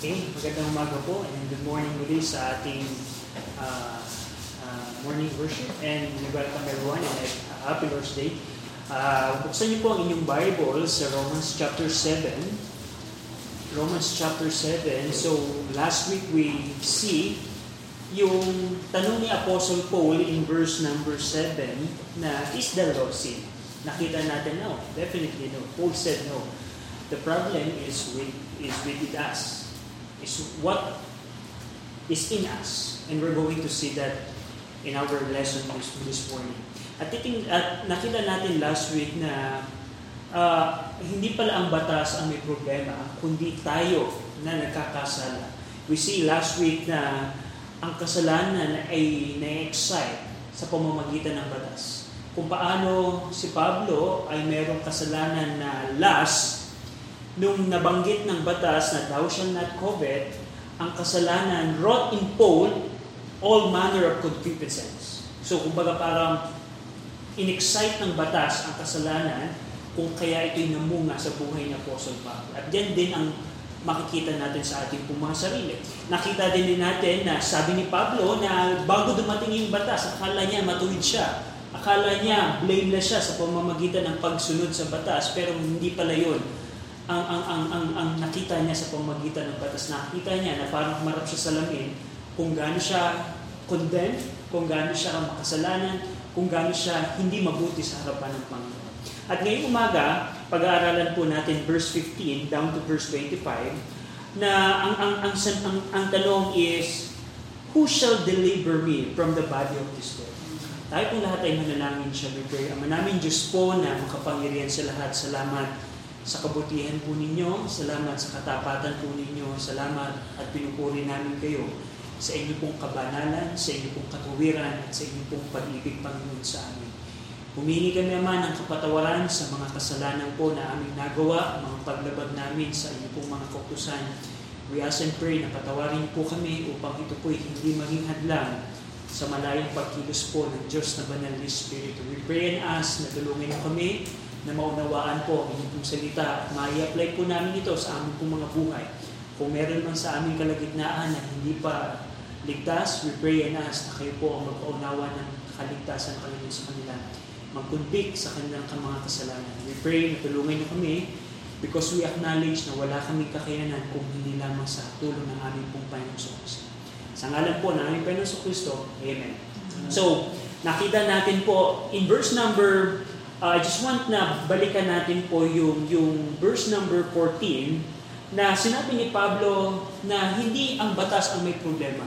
Okay, magandang umaga po and good morning muli sa ating uh, uh, morning worship and we welcome everyone and uh, happy Lord's Day. Uh, buksan niyo po ang inyong Bible sa Romans chapter 7. Romans chapter 7. So last week we see yung tanong ni Apostle Paul in verse number 7 na is the law sin? Nakita natin no, definitely no. Paul said no. The problem is with is with us is what is in us. And we're going to see that in our lesson this, this morning. At, titing, at nakita natin last week na uh, hindi pala ang batas ang may problema, kundi tayo na nagkakasala. We see last week na ang kasalanan ay na-excite sa pamamagitan ng batas. Kung paano si Pablo ay merong kasalanan na last nung nabanggit ng batas na thou shall not covet, ang kasalanan wrought in Paul all manner of concupiscence. So, kumbaga parang in-excite ng batas ang kasalanan kung kaya ito'y namunga sa buhay ni Apostle Pablo. At yan din ang makikita natin sa ating mga sarili. Nakita din din natin na sabi ni Pablo na bago dumating yung batas, akala niya matuwid siya. Akala niya blameless siya sa pamamagitan ng pagsunod sa batas, pero hindi pala yun ang, ang, ang, ang, ang nakita niya sa pamagitan ng batas, nakita niya na parang marap siya sa lamin kung gaano siya condemned, kung gaano siya makasalanan, kung gaano siya hindi mabuti sa harapan ng Panginoon. At ngayong umaga, pag-aaralan po natin verse 15 down to verse 25 na ang ang ang, ang, ang, ang tanong is who shall deliver me from the body of this death? Tayo po lahat ay manalangin siya, we pray. Ama namin Diyos po na makapangyarihan sa lahat. Salamat sa kabutihan po ninyo, salamat sa katapatan po ninyo, salamat at pinupuri namin kayo sa inyo pong kabanalan, sa inyo pong katuwiran, at sa inyo pong pag-ibig Panginoon sa amin. Humingi kami naman ng kapatawaran sa mga kasalanan po na aming nagawa, mga paglabag namin sa inyo pong mga kautusan. We ask and pray na patawarin po kami upang ito po hindi maging hadlang sa malayong pagkilos po ng Diyos na Banal ni Spirit. We pray and ask na tulungan niyo kami na maunawaan po ang inyong salita at mai-apply po namin ito sa aming pong mga buhay. Kung meron man sa aming kalagitnaan na hindi pa ligtas, we pray and ask na kayo po ang magpaunawa ng kaligtasan kaligid sa kanila. Magkundik sa kanilang mga kasalanan. We pray na tulungan niyo kami because we acknowledge na wala kaming kakayanan kung hindi lamang sa tulong ng aming pong Panginoon sa ngalan po ng aming Panginoon sa Kristo, Amen. So, nakita natin po in verse number uh, I just want na balikan natin po yung, yung verse number 14 na sinabi ni Pablo na hindi ang batas ang may problema.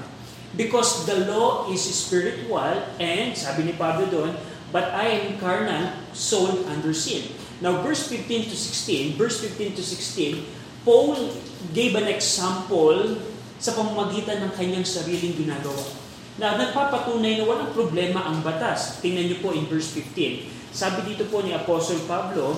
Because the law is spiritual and, sabi ni Pablo doon, but I am carnal, soul under sin. Now, verse 15 to 16, verse 15 to 16, Paul gave an example sa pamamagitan ng kanyang sariling ginagawa. Na nagpapatunay na walang problema ang batas. Tingnan niyo po in verse 15. Sabi dito po ni Apostle Pablo,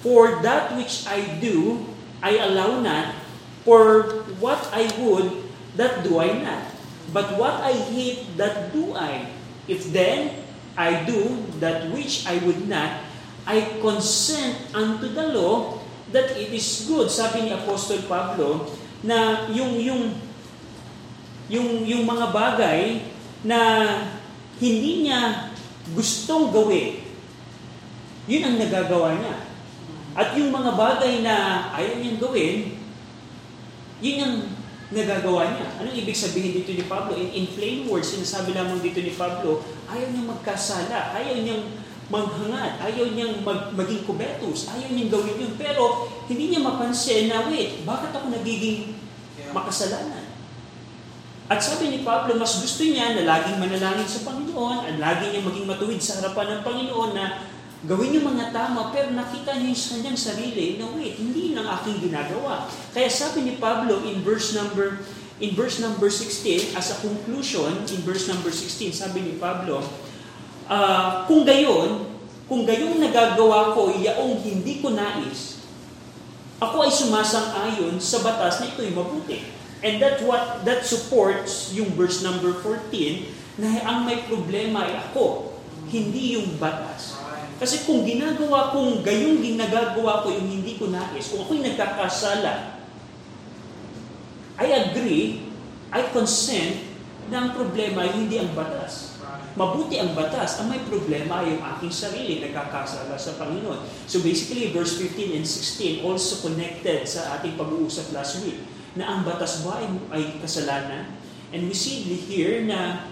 For that which I do, I allow not, for what I would, that do I not. But what I hate, that do I. If then I do that which I would not, I consent unto the law that it is good. Sabi ni Apostle Pablo na yung yung yung yung mga bagay na hindi niya gustong gawin yun ang nagagawa niya. At yung mga bagay na ayaw niyang gawin, yun ang nagagawa niya. Anong ibig sabihin dito ni Pablo? In, in plain words, sinasabi lamang dito ni Pablo, ayaw niyang magkasala, ayaw niyang maghangat, ayaw niyang mag, maging kubetos, ayaw niyang gawin yun. Pero hindi niya mapansin na, wait, bakit ako nagiging makasalanan? At sabi ni Pablo, mas gusto niya na laging manalangin sa Panginoon at lagi niya maging matuwid sa harapan ng Panginoon na Gawin yung mga tama, pero nakita niya yung kanyang sarili na wait, hindi lang aking ginagawa. Kaya sabi ni Pablo in verse number in verse number 16, as a conclusion, in verse number 16, sabi ni Pablo, uh, kung gayon, kung gayong nagagawa ko, yaong hindi ko nais, ako ay sumasang-ayon sa batas na ito'y mabuti. And that what that supports yung verse number 14 na ang may problema ay ako, hindi yung batas. Kasi kung ginagawa kong gayong ginagagawa ko yung hindi ko nais, kung ako'y nagkakasala, I agree, I consent na ang problema ay hindi ang batas. Mabuti ang batas, ang may problema ay yung aking sarili, nagkakasala sa Panginoon. So basically, verse 15 and 16 also connected sa ating pag-uusap last week, na ang batas ba ay, ay kasalanan? And we see here na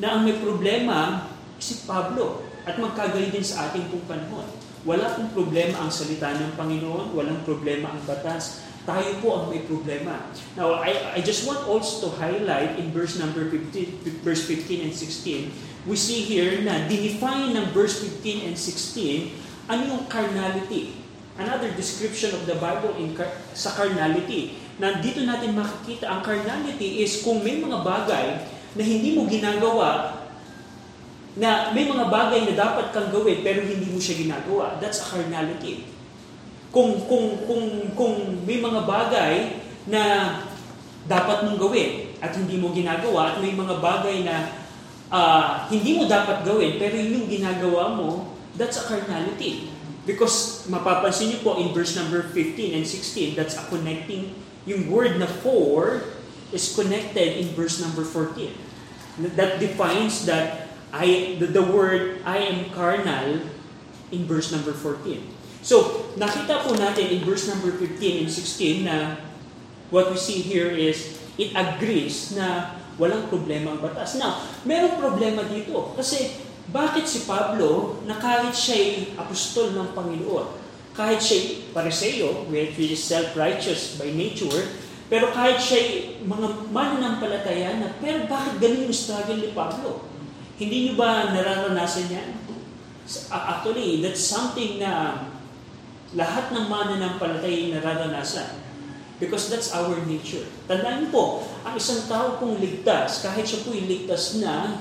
na ang may problema si Pablo at magkagayon din sa ating pong panahon. Wala pong problema ang salita ng Panginoon, walang problema ang batas. Tayo po ang may problema. Now, I, I just want also to highlight in verse number 15, verse 15 and 16, we see here na dinefine ng verse 15 and 16 ano yung carnality. Another description of the Bible in, sa carnality. Na dito natin makikita ang carnality is kung may mga bagay na hindi mo ginagawa na may mga bagay na dapat kang gawin pero hindi mo siya ginagawa. That's a carnality. Kung, kung, kung, kung may mga bagay na dapat mong gawin at hindi mo ginagawa at may mga bagay na uh, hindi mo dapat gawin pero yun yung ginagawa mo, that's a carnality. Because mapapansin niyo po in verse number 15 and 16, that's a connecting, yung word na for is connected in verse number 14. That defines that I, the, the word I am carnal in verse number 14. So, nakita po natin in verse number 15 and 16 na what we see here is it agrees na walang problema ang batas. Now, merong problema dito kasi bakit si Pablo na kahit siya'y apostol ng Panginoon, kahit siya'y pariseo, which is self-righteous by nature, pero kahit siya'y mga mananampalataya na, pero bakit ganun yung struggle ni Pablo? Hindi niyo ba nararanasan yan? Actually, that's something na lahat ng mananampalatay nararanasan. Because that's our nature. Tandaan po, ang isang tao pong ligtas, kahit siya po ligtas na,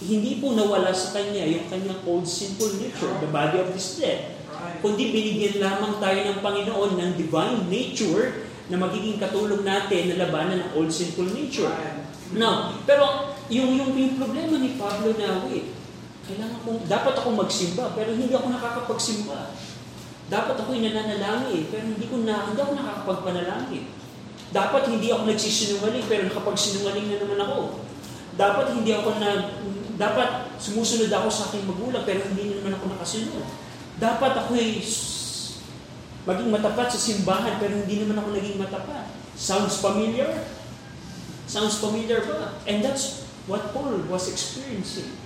hindi po nawala sa kanya yung kanyang old sinful nature, the body of this dead. Kundi binigyan lamang tayo ng Panginoon ng divine nature na magiging katulong natin na labanan ng old sinful nature. Now, pero yung, yung, yung problema ni Pablo na, wait, kailangan kong, dapat ako magsimba, pero hindi ako nakakapagsimba. Dapat ako'y nananalangin, pero hindi ko na, hindi ako nakakapagpanalangin. Dapat hindi ako nagsisinungaling, pero nakapagsinungaling na naman ako. Dapat hindi ako na, dapat sumusunod ako sa aking magulang, pero hindi naman ako nakasunod. Dapat ako'y maging matapat sa simbahan, pero hindi naman ako naging matapat. Sounds familiar? Sounds familiar ba? And that's what Paul was experiencing.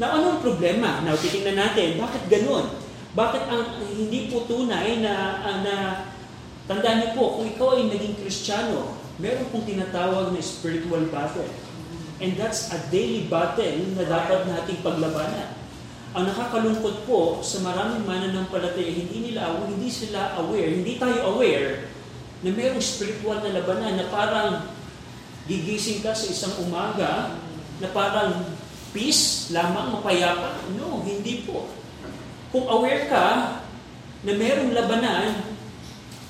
Now, anong problema? Now, titingnan natin, bakit ganun? Bakit ang hindi po tunay na, uh, na tandaan niyo po, kung ikaw ay naging kristyano, meron pong tinatawag na spiritual battle. And that's a daily battle na dapat nating paglabanan. Ang nakakalungkot po sa maraming mananampalataya, hindi nila hindi sila aware, hindi tayo aware na mayroong spiritual na labanan na parang gigising ka sa isang umaga na parang peace lamang, mapayapa. No, hindi po. Kung aware ka na merong labanan,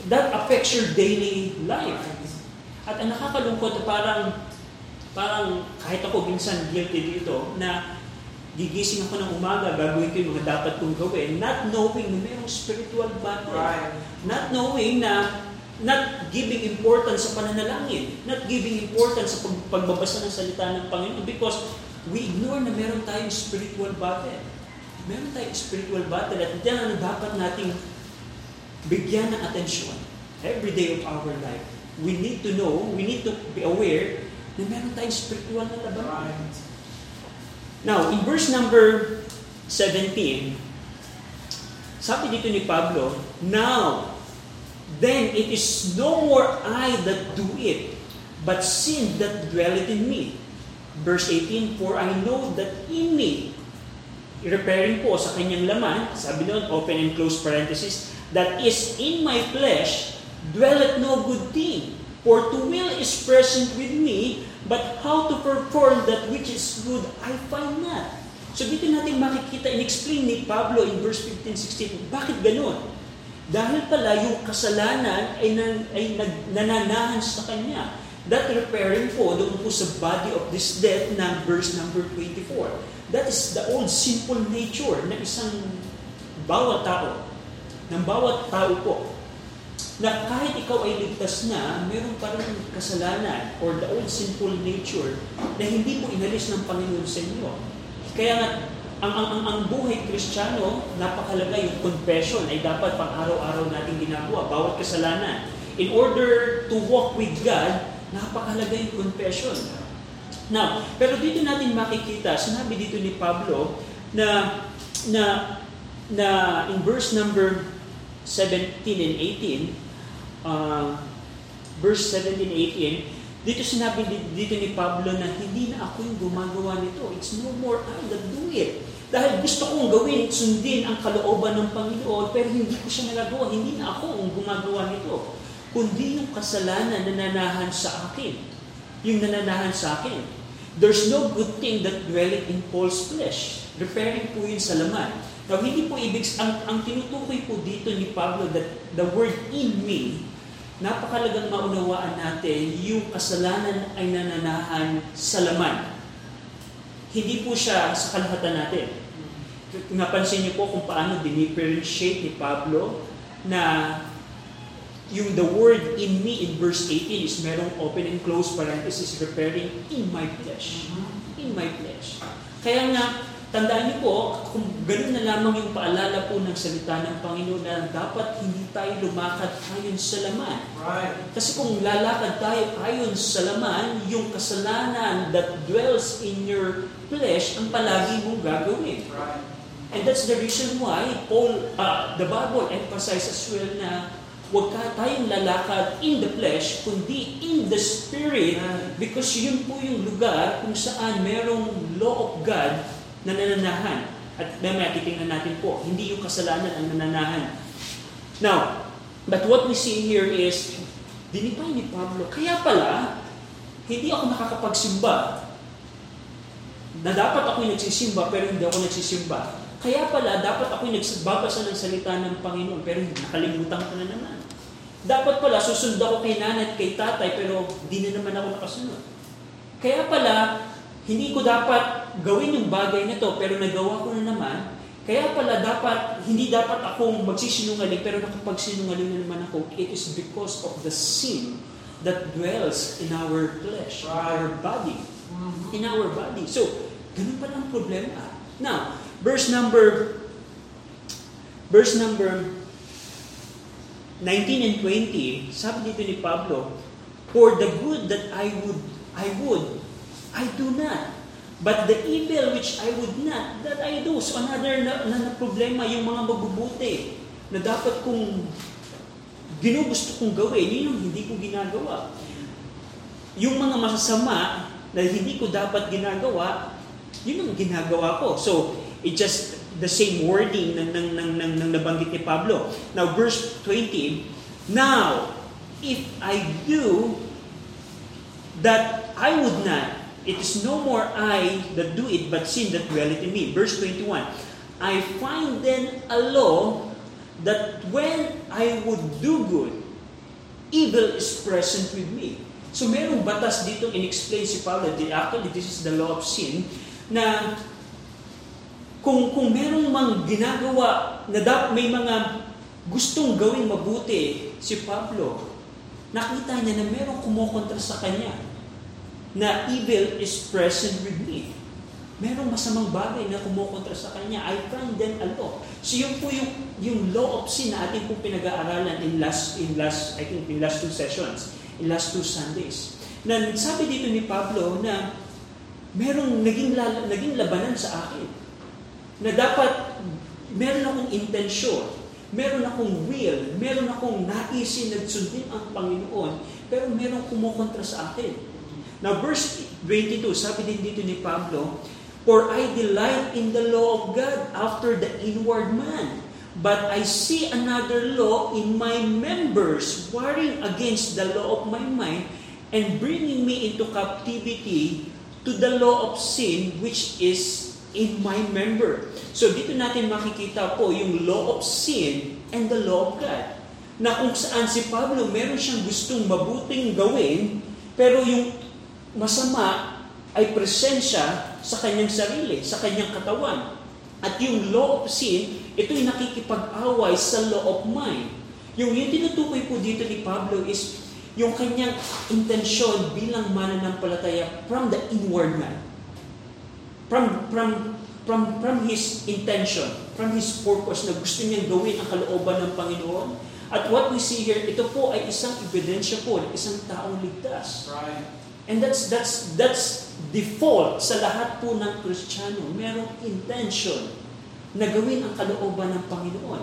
that affects your daily life. At ang nakakalungkot, parang, parang kahit ako minsan guilty dito, na gigising ako ng umaga, gagawin ko yung mga dapat kong gawin, not knowing na merong spiritual battle. Right. Not knowing na not giving importance sa pananalangin, not giving importance sa pagbabasa ng salita ng Panginoon because we ignore na meron tayong spiritual battle meron tayong spiritual battle at yan ang dapat nating bigyan ng atensyon every day of our life. We need to know, we need to be aware na meron tayong spiritual na laban. Now, in verse number 17, sabi dito ni Pablo, Now, then it is no more I that do it, but sin that dwelleth in me. Verse 18, For I know that in me, referring po sa kanyang laman, sabi doon, open and close parenthesis, that is in my flesh dwelleth no good thing. For to will is present with me, but how to perform that which is good, I find not. So dito natin makikita, in-explain ni Pablo in verse 15-16, bakit ganun? Dahil pala yung kasalanan ay, nan, ay nag, nananahan sa kanya. That referring po doon po sa body of this death na verse number 24. That is the old simple nature ng isang bawat tao. Ng bawat tao po. na kahit ikaw ay ligtas na, meron pa rin kasalanan or the old sinful nature na hindi mo inalis ng Panginoon sa inyo. Kaya nga, ang, ang, ang, ang buhay kristyano, napakalaga yung confession ay dapat pang araw-araw natin ginagawa, bawat kasalanan. In order to walk with God, napakalaga yung confession. Now, pero dito natin makikita, sinabi dito ni Pablo na na na in verse number 17 and 18, uh, verse 17 and 18, dito sinabi dito ni Pablo na hindi na ako yung gumagawa nito. It's no more I that do it. Dahil gusto kong gawin, sundin ang kalooban ng Panginoon, pero hindi ko siya nagagawa. Hindi na ako ang gumagawa nito. Kundi yung kasalanan na nananahan sa akin. Yung nananahan sa akin. There's no good thing that dwelleth in Paul's flesh. Referring po yun sa laman. Now, hindi po ibig, ang, ang tinutukoy po dito ni Pablo that the word in me, napakalagang maunawaan natin yung kasalanan ay nananahan sa laman. Hindi po siya sa kalahatan natin. Napansin niyo po kung paano dinifferentiate ni Pablo na yung the word in me in verse 18 is merong open and close parenthesis referring in my flesh. In my flesh. Kaya nga, Tandaan niyo po, kung ganun na lamang yung paalala po ng salita ng Panginoon na dapat hindi tayo lumakad ayon sa laman. Right. Kasi kung lalakad tayo ayon sa laman, yung kasalanan that dwells in your flesh ang palagi mong gagawin. And that's the reason why Paul, uh, the Bible emphasizes as well na huwag ka tayong lalakad in the flesh, kundi in the spirit, because yun po yung lugar kung saan merong law of God na nananahan. At mamaya titingnan natin po, hindi yung kasalanan ang nananahan. Now, but what we see here is, dinipay ni Pablo, kaya pala, hindi ako nakakapagsimba. Na dapat ako'y nagsisimba, pero hindi ako nagsisimba. Kaya pala, dapat ako'y nagbabasa ng salita ng Panginoon, pero nakalimutan ko na naman. Dapat pala, susunod ako kay nanay at kay tatay, pero di na naman ako nakasunod. Kaya pala, hindi ko dapat gawin yung bagay na to, pero nagawa ko na naman. Kaya pala dapat, hindi dapat akong magsisinungaling, pero nakapagsinungaling na naman ako. It is because of the sin that dwells in our flesh, in our body. In our body. So, ganun pa ang problema. Now, verse number verse number 19 and 20, sabi dito ni Pablo, For the good that I would I would I do not. But the evil which I would not, that I do. So another na, na, na problema, yung mga mabubuti, na dapat kong ginugusto kong gawin, yun yung hindi ko ginagawa. Yung mga masasama na hindi ko dapat ginagawa, yun ang ginagawa ko. So, it just the same wording ng, ng, ng, ng, ng nabanggit ni Pablo. Now, verse 20, Now, if I do that I would not, It is no more I that do it, but sin that dwelleth in me. Verse 21. I find then a law that when I would do good, evil is present with me. So merong batas dito in-explain si Paulo. Actually, this is the law of sin na kung kung merong mang ginagawa na dapat may mga gustong gawing mabuti si Pablo, nakita niya na merong kumokontra sa kanya na evil is present with me. Merong masamang bagay na kumukontra sa kanya. I find them a law. So yun po yung, yung law of sin na ating po pinag-aaralan in last, in last, I think in last two sessions, last two Sundays. Na sabi dito ni Pablo na merong naging, naging labanan sa akin. Na dapat meron akong intensyon, meron akong will, meron akong naisin na sundin ang Panginoon, pero meron kumukontra sa akin. Now verse 22, sabi din dito ni Pablo, For I delight in the law of God after the inward man. But I see another law in my members, warring against the law of my mind, and bringing me into captivity to the law of sin which is in my member. So dito natin makikita po yung law of sin and the law of God. Na kung saan si Pablo meron siyang gustong mabuting gawin, pero yung masama ay presensya sa kanyang sarili, sa kanyang katawan. At yung law of sin, ito'y nakikipag-away sa law of mind. Yung, yung tinutukoy po dito ni Pablo is yung kanyang intensyon bilang mananampalataya from the inward man. From, from, from, from his intention, from his purpose na gusto niyang gawin ang kalooban ng Panginoon. At what we see here, ito po ay isang ebidensya po ng isang taong ligtas. Right. And that's that's that's default sa lahat po ng Kristiyano. Merong intention na gawin ang kalooban ng Panginoon.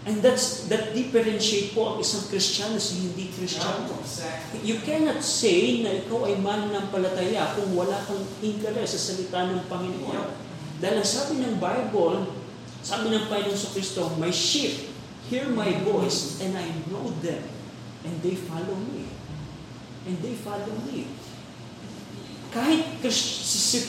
And that's that differentiate po ang isang Kristiyano sa hindi Kristiyano. Exactly. You cannot say na ikaw ay mananampalataya kung wala kang interes sa salita ng Panginoon. Dahil ang sabi ng Bible, sabi ng Panginoon sa Kristo, My sheep hear my voice and I know them and they follow me. And they follow me. Kahit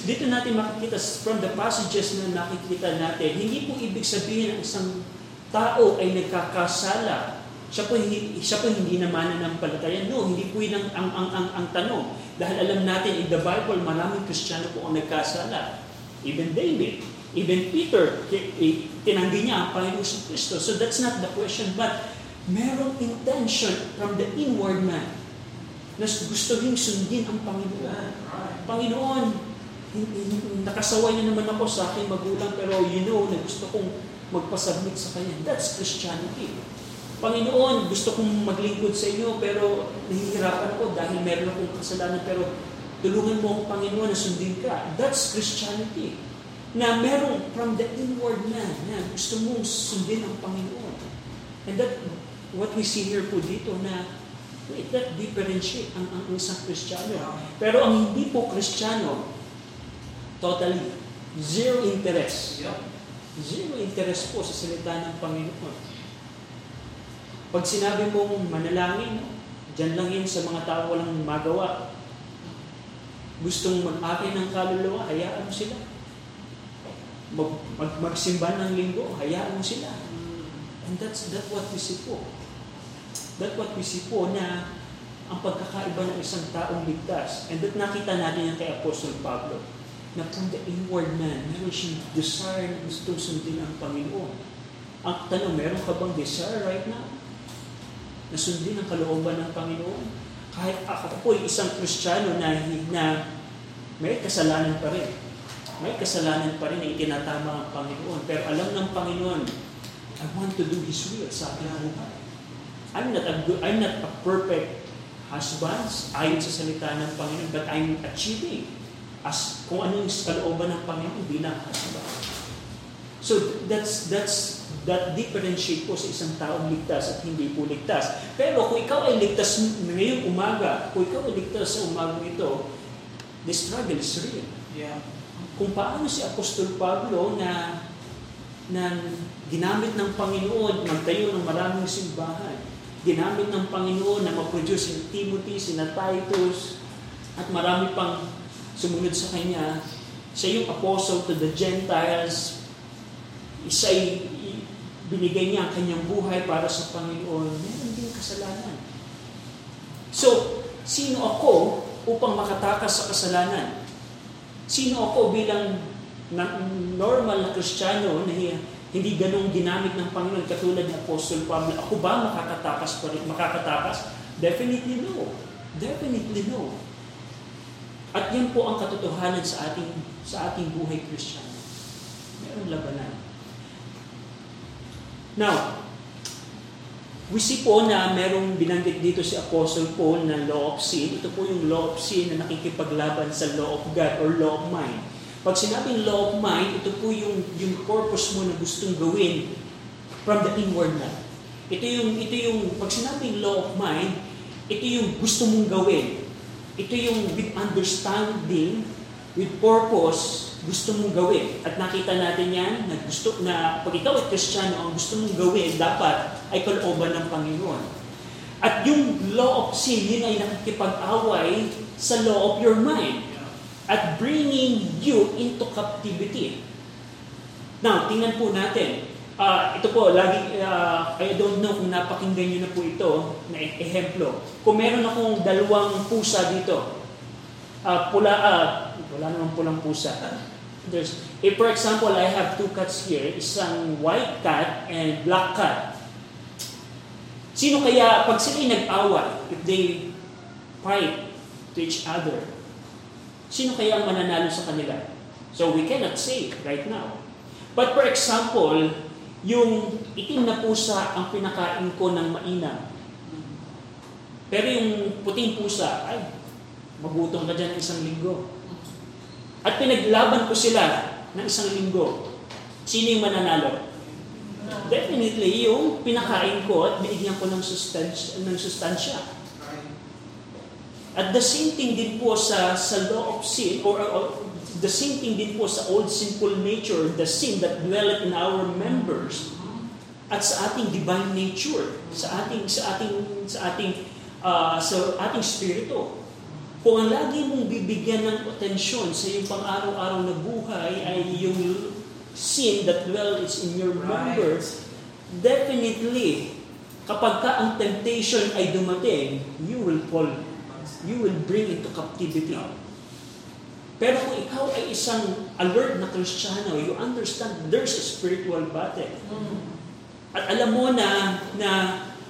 dito natin makikita from the passages na nakikita natin, hindi po ibig sabihin ng isang tao ay nagkakasala. Siya po, siya po hindi naman palataya. No, hindi po yun ang, ang, ang, ang, ang tanong. Dahil alam natin in the Bible, maraming Kristiyano po ang nagkasala. Even David, even Peter, tinanggi niya ang Panginoon sa Kristo. So that's not the question. But merong intention from the inward man na gusto ring sundin ang Panginoon. Panginoon, nakasaway na naman ako sa aking magulang pero you know na gusto kong magpasubmit sa Kanya. That's Christianity. Panginoon, gusto kong maglingkod sa inyo pero nahihirapan ako dahil meron akong kasalanan pero tulungan mo ako Panginoon na sundin ka. That's Christianity. Na merong from the inward man na gusto mong sundin ang Panginoon. And that, what we see here po dito na wait, that differentiate ang, ang isang Kristiyano. Pero ang hindi po Kristiyano, totally, zero interest. Zero interest po sa salita ng Panginoon. Pag sinabi mong manalangin, dyan lang yun sa mga tao walang magawa. Gustong mag-akin ng kaluluwa, hayaan mo sila. Mag, mag, magsimba ng linggo, hayaan mo sila. And that's that what we see po. What we see po na ang pagkakaiba ng isang taong ligtas. And that nakita natin yan kay Apostol Pablo. Na from the inward man, meron siyang desire na gusto sundin ang Panginoon. Ang tanong, meron ka bang desire right now? Na sundin ang kalooban ng Panginoon? Kahit ako po isang Kristiyano na, na may kasalanan pa rin. May kasalanan pa rin na itinatama ang Panginoon. Pero alam ng Panginoon, I want to do His will sa aking buhay. I'm not a good, I'm not a perfect husband ayon sa salita ng Panginoon, but I'm achieving as kung ano yung kalooban ng Panginoon bilang husband. So that's that's that differentiate po sa isang taong ligtas at hindi po ligtas. Pero kung ikaw ay ligtas ngayong umaga, kung ikaw ay ligtas sa umaga ito, the struggle is real Yeah. kung paano si Apostol Pablo na na ginamit ng Panginoon magtayo ng maraming simbahan. Ginamit ng Panginoon na ma-produce si Timothy, si Titus, at marami pang sumunod sa kanya. Siya yung apostle to the Gentiles. Isa'y binigay niya ang kanyang buhay para sa Panginoon. Meron din kasalanan. So, sino ako upang makatakas sa kasalanan? Sino ako bilang normal na Kristiyano na hindi ganong ginamit ng Panginoon katulad ni Apostle Pablo? Ako ba makakatakas pa rin? Makakatakas? Definitely no. Definitely no. At yan po ang katotohanan sa ating sa ating buhay Kristiyano. Merong labanan. Now, we see po na merong binanggit dito si Apostle Paul na law of sin. Ito po yung law of sin na nakikipaglaban sa law of God or law of mind. Pag sinabing law of mind, ito po yung, yung purpose mo na gustong gawin from the inward man. Ito yung, ito yung, pag sinabing law of mind, ito yung gusto mong gawin. Ito yung with understanding, with purpose, gusto mong gawin. At nakita natin yan, na gusto, na pag ikaw ay Kristiyano, ang gusto mong gawin, dapat ay kalooban ng Panginoon. At yung law of sin, yun ay nakikipag-away sa law of your mind at bringing you into captivity. Now, tingnan po natin. Ah, ito po, lagi, ah, I don't know kung napakinggan nyo na po ito na ehemplo. Kung meron akong dalawang pusa dito, ah, pula, ah, wala namang pulang pusa. There's, if for example, I have two cats here, isang white cat and black cat. Sino kaya, pag sila'y nag-away, if they fight to each other, sino kaya ang mananalo sa kanila? So we cannot say right now. But for example, yung itim na pusa ang pinakain ko ng mainam. Pero yung puting pusa, ay, magutom ka dyan isang linggo. At pinaglaban ko sila ng isang linggo. Sino yung mananalo? Definitely, yung pinakain ko at binigyan ko ng, sustansya, ng sustansya. At the same thing din po sa, sa law of sin, or, or the same thing din po sa old sinful nature, the sin that dwelleth in our members, at sa ating divine nature, sa ating sa ating sa ating uh, sa ating spirito. Kung ang lagi mong bibigyan ng atensyon sa iyong pang-araw-araw na buhay ay yung sin that dwells in your members, definitely, kapag ka ang temptation ay dumating, you will fall. You will bring into captivity. Pero kung ikaw ay isang alert na Kristiyano, you understand there's a spiritual battle. At alam mo na, na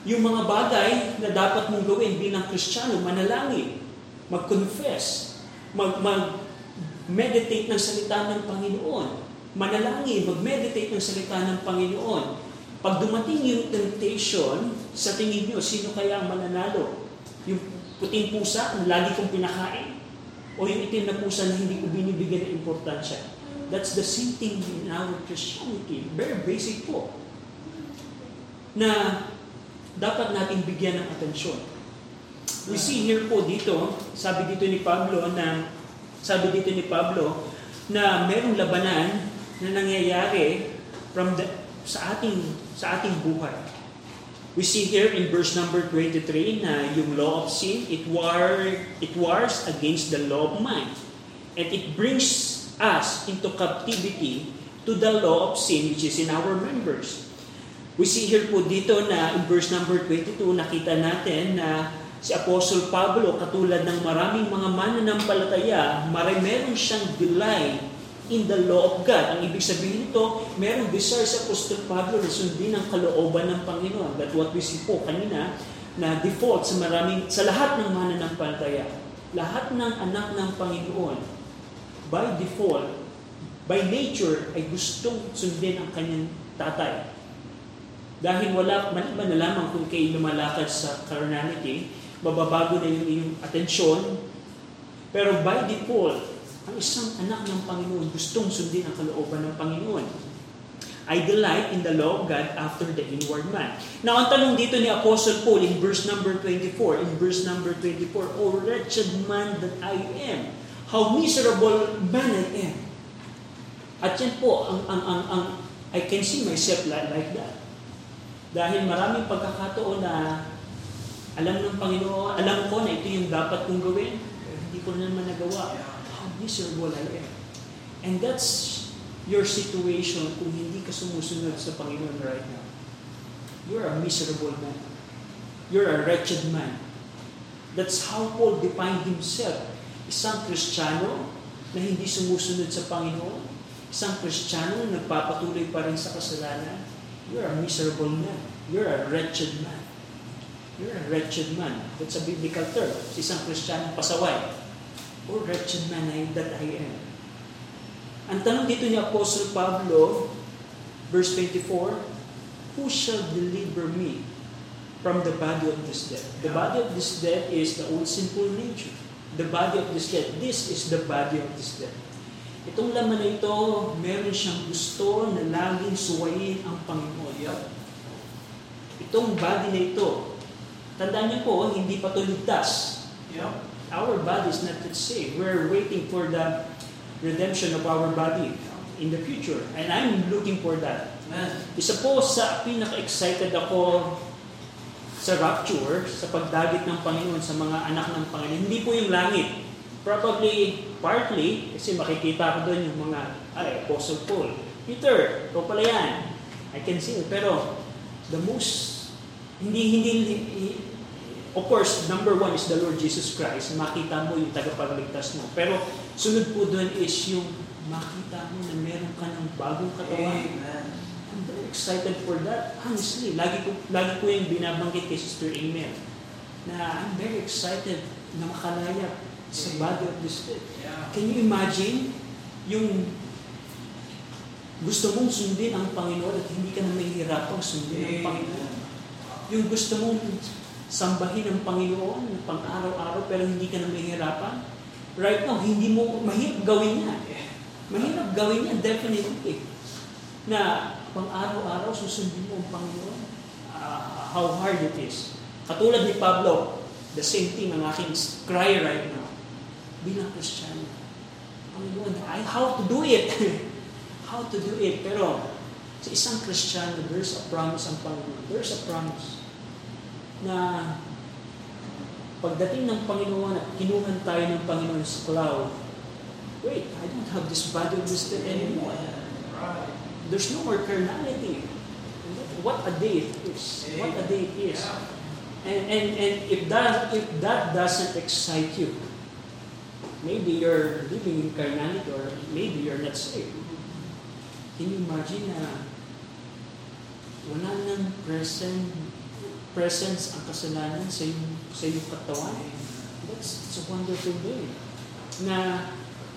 yung mga bagay na dapat mong gawin bilang Kristiyano, manalangin, mag-confess, mag, mag-meditate ng salita ng Panginoon, manalangin, mag-meditate ng salita ng Panginoon. Pag dumating yung temptation, sa tingin nyo, sino kaya ang mananalo? Yung puting pusa na lagi kong pinakain? O yung itim na pusa na hindi ko binibigyan ng importansya? That's the same thing in our Christianity. Very basic po. Na dapat natin bigyan ng atensyon. We see here po dito, sabi dito ni Pablo na sabi dito ni Pablo na merong labanan na nangyayari from the, sa ating sa ating buhay. We see here in verse number 23 na yung law of sin, it war it wars against the law of mind. And it brings us into captivity to the law of sin which is in our members. We see here po dito na in verse number 22, nakita natin na si Apostle Pablo, katulad ng maraming mga mananampalataya, meron siyang delay in the law of God. Ang ibig sabihin nito, merong desire sa Apostol Pablo na sundin ang kalooban ng Panginoon. That what we see po kanina, na default sa maraming, sa lahat ng mananampalataya, lahat ng anak ng Panginoon, by default, by nature, ay gustong sundin ang kanyang tatay. Dahil wala, maliban na lamang kung kayo lumalakad sa carnality, mababago na yung iyong atensyon. Pero by default, ang isang anak ng Panginoon gustong sundin ang kalooban ng Panginoon. I delight in the law of God after the inward man. Now, ang tanong dito ni Apostle Paul in verse number 24, in verse number 24, O wretched man that I am, how miserable man I am. At yan po, ang, ang, ang, ang, I can see myself like, that. Dahil maraming pagkakataon na alam ng Panginoon, alam ko na ito yung dapat kong gawin, hindi ko na naman nagawa miserable I am. And that's your situation kung hindi ka sumusunod sa Panginoon right now. You're a miserable man. You're a wretched man. That's how Paul defined himself. Isang Kristiyano na hindi sumusunod sa Panginoon. Isang Kristiyano na nagpapatuloy pa rin sa kasalanan. You're a miserable man. You're a wretched man. You're a wretched man. That's a biblical term. Isang Kristiyano pasaway. O wretched man I, that I am. Ang tanong dito ni Apostle Pablo, verse 24, Who shall deliver me from the body of this death? The body of this death is the old sinful nature. The body of this death. This is the body of this death. Itong laman na ito, meron siyang gusto na laging suwayin ang Panginoon. Itong body na ito, tandaan niyo po, hindi pa ito ligtas. Yeah. Our body is not yet saved. We're waiting for the redemption of our body in the future. And I'm looking for that. Isa po sa pinaka-excited ako sa rapture, sa pagdagit ng Panginoon sa mga anak ng Panginoon. Hindi po yung langit. Probably, partly, kasi makikita ko doon yung mga, ay, Apostle Paul. Peter, ito pala yan. I can see it. Pero, the most, hindi, hindi, Of course, number one is the Lord Jesus Christ. Makita mo yung tagapagligtas mo. Pero sunod po doon is yung makita mo na meron ka ng bagong katawan. Amen. And there excited for that. Honestly, lagi ko, lagi ko yung binabanggit kay Sister Emil na I'm very excited na makalaya sa body of this dead. Can you imagine yung gusto mong sundin ang Panginoon at hindi ka na mahihirapang sundin ang Panginoon. Yung gusto mong sambahin ang Panginoon pang araw-araw pero hindi ka na mahihirapan. Right now, hindi mo, mahirap gawin yan. Mahirap gawin yan, definitely. Na pang araw-araw susundin mo ang Panginoon. Uh, how hard it is. Katulad ni Pablo, the same thing ang aking cry right now. Bilang Kristiyano. Panginoon, I, how to do it? how to do it? Pero sa isang Kristiyano, there's a promise ang Panginoon. There's a promise na pagdating ng Panginoon at kinuhan tayo ng Panginoon sa cloud, wait, I don't have this body of wisdom anymore. There's no more carnality. What a day it is. What a day it is. And, and, and if, that, if that doesn't excite you, maybe you're living in carnality or maybe you're not saved. Can you imagine na wala nang present presence ang kasalanan sa iyong, sa iyong katawan. That's, that's a wonderful day. Na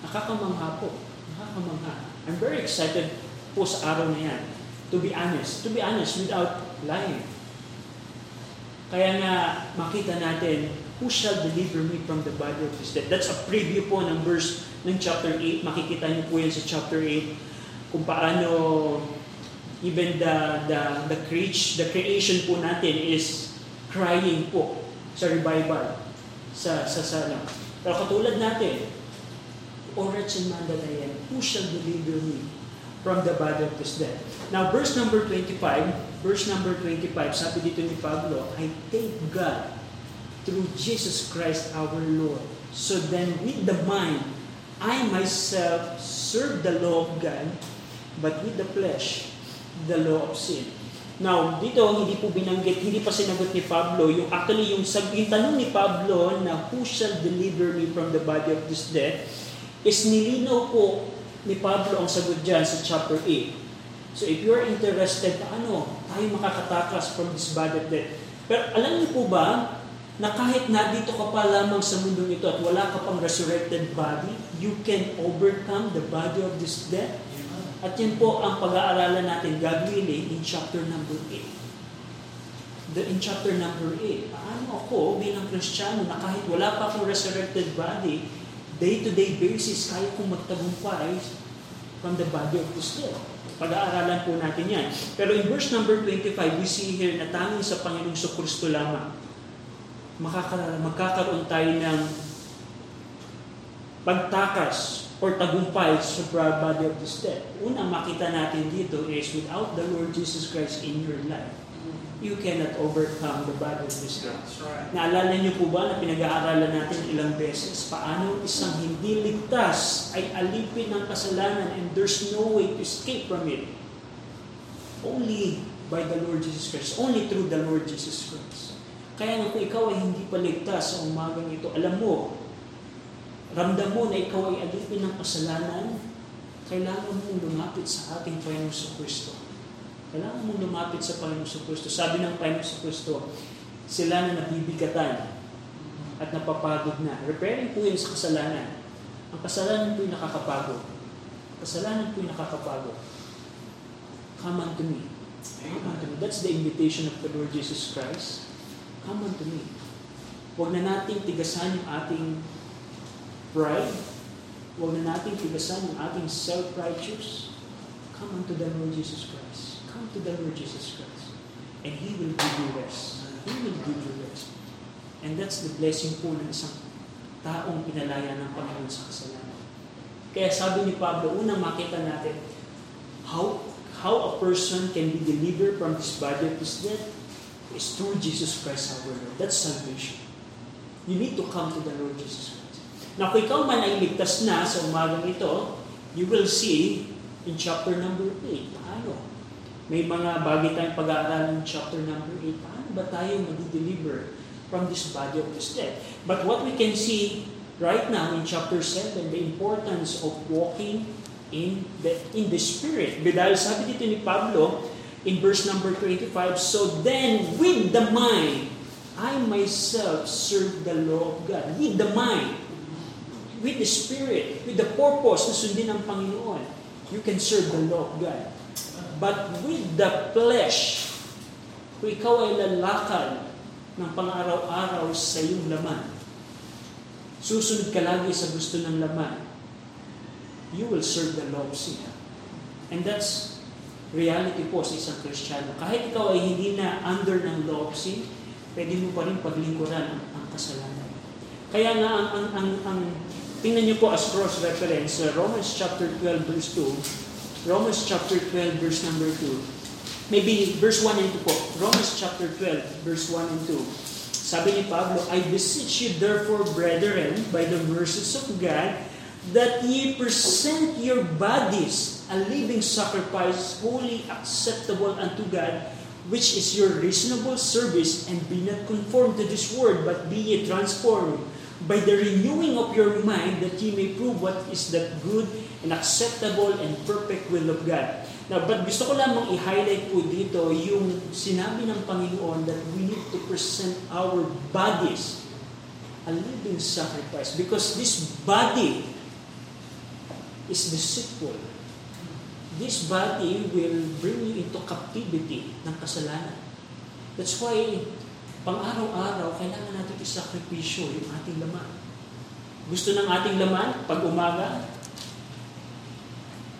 nakakamangha po. Nakakamangha. I'm very excited po sa araw na yan. To be honest. To be honest, without lying. Kaya nga, makita natin, who shall deliver me from the body of this death? That's a preview po ng verse ng chapter 8. Makikita niyo po yan sa chapter 8 kung paano even the, the, the, creation, the creation po natin is crying po sa revival, sa, sa, sa, ano. Pero katulad natin, O wretched man who shall deliver me from the body of this death? Now, verse number 25, verse number 25, sabi dito ni Pablo, I thank God through Jesus Christ our Lord. So then, with the mind, I myself serve the law of God, but with the flesh, the law of sin. Now, dito hindi po binanggit, hindi pa sinagot ni Pablo, yung actually yung, yung tanong ni Pablo na who shall deliver me from the body of this death, is nilinaw po ni Pablo ang sagot dyan sa chapter 8. So if you're interested, ano, tayo makakatakas from this body of death. Pero alam niyo po ba, na kahit nandito ka pa lamang sa mundong ito at wala ka pang resurrected body, you can overcome the body of this death. At yan po ang pag-aaralan natin, God in chapter number 8. The, in chapter number 8, paano ako bilang Kristiyano na kahit wala pa akong resurrected body, day-to-day basis, kaya kong magtagumpay from the body of death. Pag-aaralan po natin yan. Pero in verse number 25, we see here na tanging sa Panginoong Kristo lamang, makaka- magkakaroon tayo ng pagtakas or tagumpay sa body of this death. Una makita natin dito is without the Lord Jesus Christ in your life, you cannot overcome the body of this death. right. Naalala niyo po ba na pinag-aaralan natin ilang beses paano isang hindi ligtas ay alipin ng kasalanan and there's no way to escape from it. Only by the Lord Jesus Christ. Only through the Lord Jesus Christ. Kaya nga kung ikaw ay hindi pa ligtas sa umagang ito, alam mo, ramdam mo na ikaw ay alipin ng kasalanan, kailangan mong lumapit sa ating Panginoon sa Kristo. Kailangan mong lumapit sa Panginoon sa Kristo. Sabi ng Panginoon sa Kristo, sila na nabibigatan at napapagod na. Repairing po yun sa kasalanan. Ang kasalanan po yung nakakapagod. Kasalanan po nakakapagod. Come unto me. Come unto me. That's the invitation of the Lord Jesus Christ. Come unto me. Huwag na nating tigasan yung ating pride. Huwag na nating tigasan yung ating self-righteous. Come unto the Lord Jesus Christ. Come to the Lord Jesus Christ. And He will give you rest. He will give you rest. And that's the blessing po ng isang taong pinalaya ng Panginoon sa kasalanan. Kaya sabi ni Pablo, unang makita natin, how how a person can be delivered from this body of this death is through Jesus Christ our Lord. That's salvation. You need to come to the Lord Jesus Christ. Now, kung ikaw man ay ligtas na sa umagang ito, you will see in chapter number 8, paano? May mga bagay tayong pag-aaralan in chapter number 8, paano ba tayo mag-deliver from this body of this death? But what we can see right now in chapter 7, the importance of walking in the, in the Spirit. Dahil sabi dito ni Pablo, in verse number 25, So then, with the mind, I myself serve the law of God. With the mind, with the Spirit, with the purpose na sundin ng Panginoon, you can serve the law of God. But with the flesh, kung ikaw ay lalakad ng pang-araw-araw sa iyong laman, susunod ka lagi sa gusto ng laman, you will serve the law of. And that's reality po sa isang Kristiyano. Kahit ikaw ay hindi na under ng law of sin, pwede mo pa rin paglingkuran ang, ang kasalanan. Kaya nga, ang, ang, ang, ang tingnan niyo po as cross-reference, uh, Romans chapter 12 verse 2, Romans chapter 12 verse number 2, maybe verse 1 and 2 po, Romans chapter 12 verse 1 and 2, sabi ni Pablo, I beseech you therefore, brethren, by the mercies of God, that ye present your bodies a living sacrifice, holy, acceptable unto God, which is your reasonable service, and be not conformed to this world, but be ye transformed by the renewing of your mind, that ye may prove what is that good and acceptable and perfect will of God. Now, but gusto ko lamang i-highlight po dito yung sinabi ng Panginoon that we need to present our bodies a living sacrifice because this body is deceitful. This body will bring you into captivity ng kasalanan. That's why, pang araw-araw, kailangan natin isakripisyo yung ating laman. Gusto ng ating laman, pag umaga,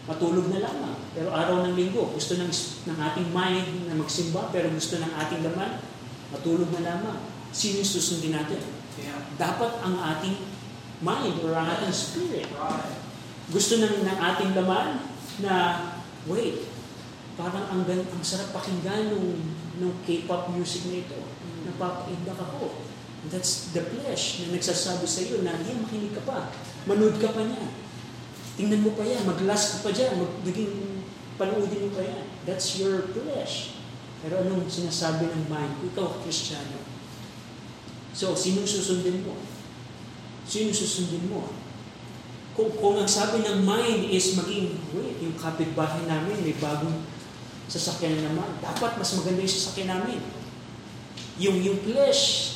matulog na lamang. Pero araw ng linggo, gusto ng, ng ating mind na magsimba, pero gusto ng ating laman, matulog na lamang. Sino yung susundin natin? Yeah. Dapat ang ating mind or ang ating spirit. Gusto ng, ng ating laman na, wait, parang ang, ang sarap pakinggan nung, nung K-pop music na ito. Napapaindak ako. That's the flesh na nagsasabi sa iyo na, yan, makinig ka pa. Manood ka pa niya. Tingnan mo pa yan. Mag-last ka pa dyan. Mag, naging panoodin mo pa yan. That's your flesh. Pero anong sinasabi ng mind? Kung ikaw, Kristiyano. So, sino susundin mo? Sino susundin mo? Kung, kung ang sabi ng mind is maging, wait, yung kapitbahay namin, may bagong sasakyan na naman. Dapat mas maganda yung sasakyan namin. Yung, yung flesh,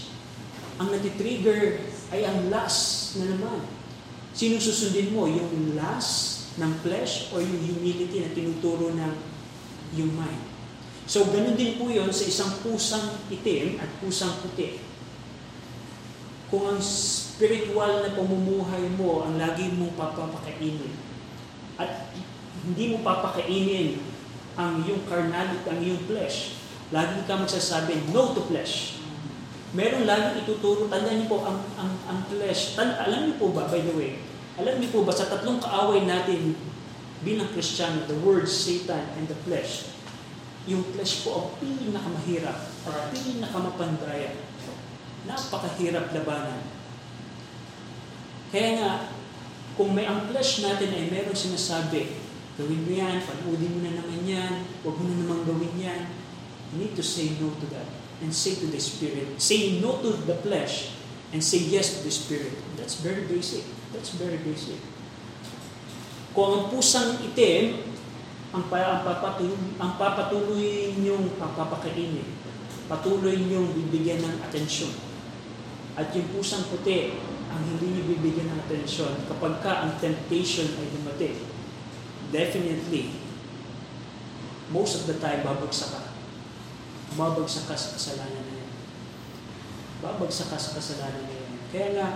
ang natitrigger ay ang lust na naman. Sino susundin mo? Yung lust ng flesh o yung humility na tinuturo ng yung mind? So, ganun din po yun sa isang pusang itim at pusang puti. Kung ang spiritual na pamumuhay mo ang lagi mong papapakainin at hindi mo papakainin ang iyong carnality, ang iyong flesh, lagi ka magsasabi, no to flesh. Meron lagi ituturo, tandaan niyo po, ang, ang, ang flesh, tan, alam niyo po ba, by the way, alam niyo po ba, sa tatlong kaaway natin bilang Kristiyano, the word, Satan, and the flesh, yung flesh po ang pinakamahirap at pinakamapandaya. Napakahirap labanan. Kaya nga, kung may ang flesh natin ay meron sinasabi, gawin mo yan, panoodin mo na naman yan, huwag mo na naman gawin yan. You need to say no to that and say to the Spirit. Say no to the flesh and say yes to the Spirit. That's very basic. That's very basic. Kung ang pusang itim, ang, pa, ang, papatuloy, ang papatuloy niyong papapakainin, patuloy niyong bibigyan ng atensyon. At yung pusang puti, ang hindi niyo bibigyan ng atensyon kapag ka ang temptation ay dumating, definitely, most of the time, babagsak ka. Babagsak ka sa kasalanan na yan. Babagsak ka sa kasalanan na yan. Kaya nga,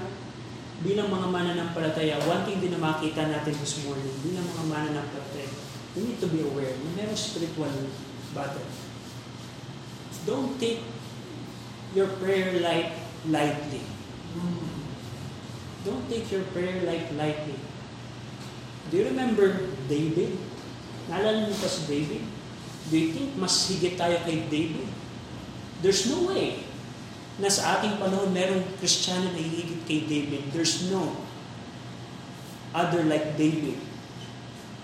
bilang mga mananampalataya, one thing din na makita natin this morning, bilang mga mananampalataya, we need to be aware na meron spiritual battle. Don't take your prayer life lightly. Don't take your prayer life lightly. Do you remember David? Naalala niyo pa si David? You think mas higit tayo kay David? There's no way na sa ating panahon merong Kristiyano na higit kay David. There's no other like David.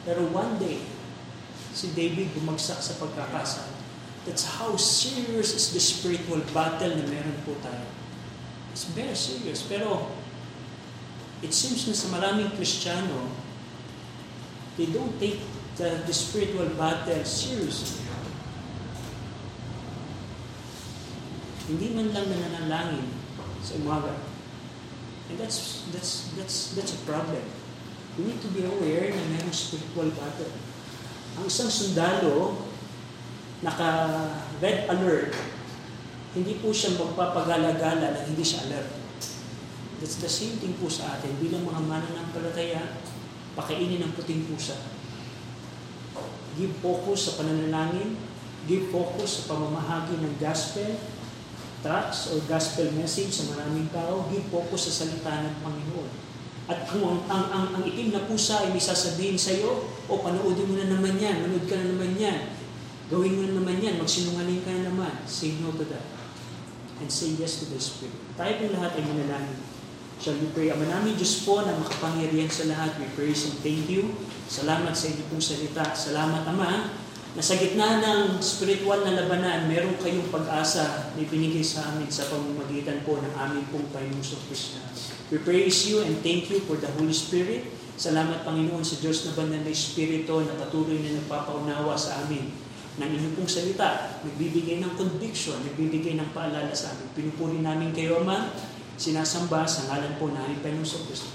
Pero one day, si David bumagsak sa pagkakasala. That's how serious is the spiritual battle na meron po tayo. It's very serious. Pero, it seems na sa maraming Kristiyano, they don't take the, the spiritual battle seriously. Hindi man lang nananalangin sa umaga. And that's, that's, that's, that's a problem. We need to be aware na mayroong spiritual battle. Ang isang sundalo, naka-red alert, hindi po siya magpapagala-gala na hindi siya alert. That's the same thing po sa atin. Bilang mga mananampalataya, pakainin ng puting pusa. Give focus sa pananalangin, give focus sa pamamahagi ng gospel, tracts or gospel message sa maraming tao, give focus sa salita ng Panginoon. At kung ang, ang, ang, ang itim na pusa ay may sasabihin sa iyo, o panoodin mo na naman yan, manood ka na naman yan, gawin mo na naman yan, magsinungaling ka na naman, say no to that. And say yes to the Spirit. Tayo pong lahat ay manalangin. Shall we pray? Ama namin Diyos po na makapangyarihan sa lahat. We praise and thank you. Salamat sa inyo pong salita. Salamat Ama na sa gitna ng spiritual na labanan, meron kayong pag-asa na ibinigay sa amin sa pamamagitan po ng aming pong Panginoon Kristo. We praise you and thank you for the Holy Spirit. Salamat Panginoon sa Diyos na banal na Espiritu na patuloy na nagpapaunawa sa amin ng inyong pong salita, nagbibigay ng conviction, nagbibigay ng paalala sa amin. Pinupuri namin kayo, Ama, sinasamba sa ngalan po namin Panginoon sa Kristo.